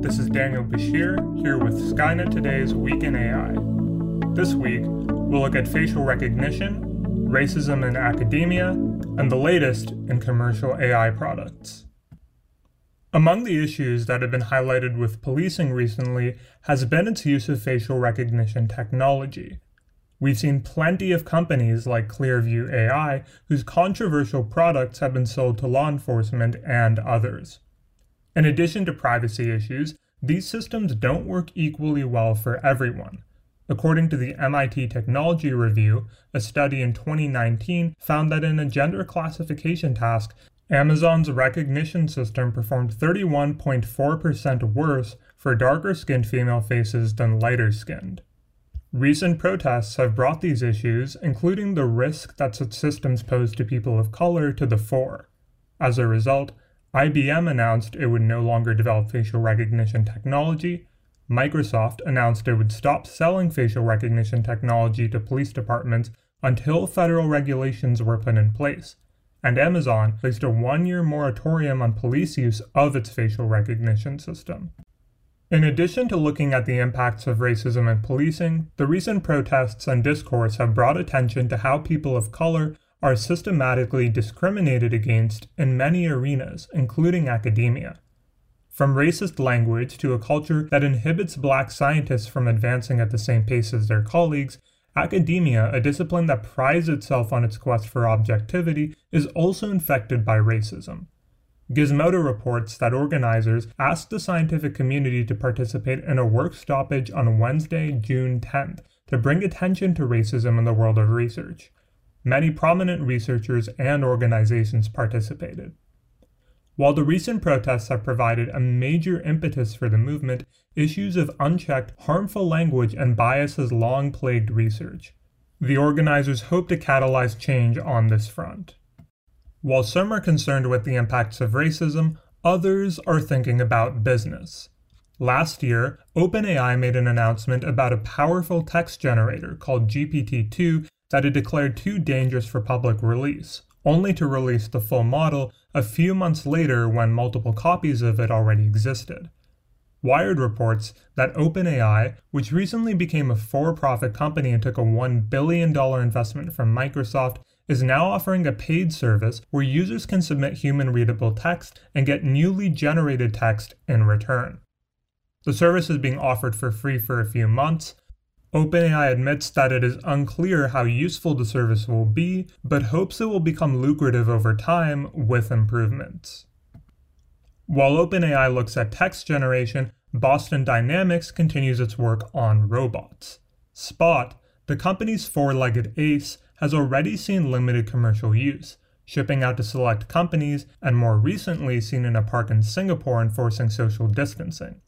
this is Daniel Bashir here with Skynet Today's Week in AI. This week, we'll look at facial recognition, racism in academia, and the latest in commercial AI products. Among the issues that have been highlighted with policing recently has been its use of facial recognition technology. We've seen plenty of companies like Clearview AI whose controversial products have been sold to law enforcement and others. In addition to privacy issues, these systems don't work equally well for everyone. According to the MIT Technology Review, a study in 2019 found that in a gender classification task, Amazon's Rekognition system performed 31.4% worse for darker skinned female faces than lighter skinned. Recent protests have brought these issues, including the risk that such systems pose to people of color, to the fore. As a result, IBM announced it would no longer develop facial recognition technology. Microsoft announced it would stop selling facial recognition technology to police departments until federal regulations were put in place and Amazon placed a one year moratorium on police use of its facial recognition system. In addition to looking at the impacts of racism in policing, the recent protests and discourse have brought attention to how people of color are systematically discriminated against in many arenas, including academia. From racist language to a culture that inhibits black scientists from advancing at the same pace as their colleagues, Academia, a discipline that prides itself on its quest for objectivity, is also infected by racism. Gizmodo reports that organizers asked the scientific community to participate in a work stoppage on Wednesday, June 10th, to bring attention to racism in the world of research. Many prominent researchers and organizations participated. While the recent protests have provided a major impetus for the movement, issues of unchecked, harmful language and bias has long plagued research. The organizers hope to catalyze change on this front. While some are concerned with the impacts of racism, others are thinking about business. Last year, OpenAI made an announcement about a powerful text generator called GPT 2 that it declared too dangerous for public release, only to release the full model a few months later when multiple copies of it already existed. Wired reports that OpenAI, which recently became a for profit company and took a $1 billion investment from Microsoft, is now offering a paid service where users can submit human readable text and get newly generated text in return. The service is being offered for free for a few months, OpenAI admits that it is unclear how useful the service will be, but hopes it will become lucrative over time with improvements. While OpenAI looks at text generation, Boston Dynamics continues its work on robots. Spot, the company's four legged ace, has already seen limited commercial use, shipping out to select companies, and more recently seen in a park in Singapore enforcing social distancing.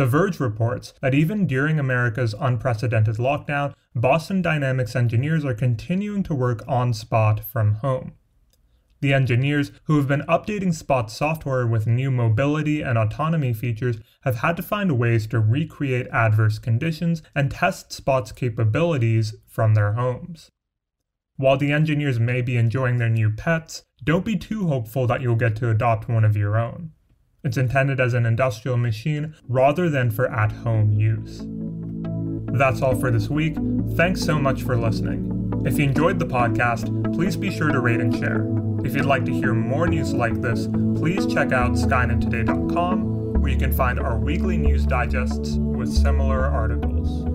The Verge reports that even during America's unprecedented lockdown, Boston Dynamics engineers are continuing to work on Spot from home. The engineers, who have been updating Spot software with new mobility and autonomy features, have had to find ways to recreate adverse conditions and test Spot's capabilities from their homes. While the engineers may be enjoying their new pets, don't be too hopeful that you'll get to adopt one of your own. It's intended as an industrial machine rather than for at home use. That's all for this week. Thanks so much for listening. If you enjoyed the podcast, please be sure to rate and share. If you'd like to hear more news like this, please check out skynettoday.com, where you can find our weekly news digests with similar articles.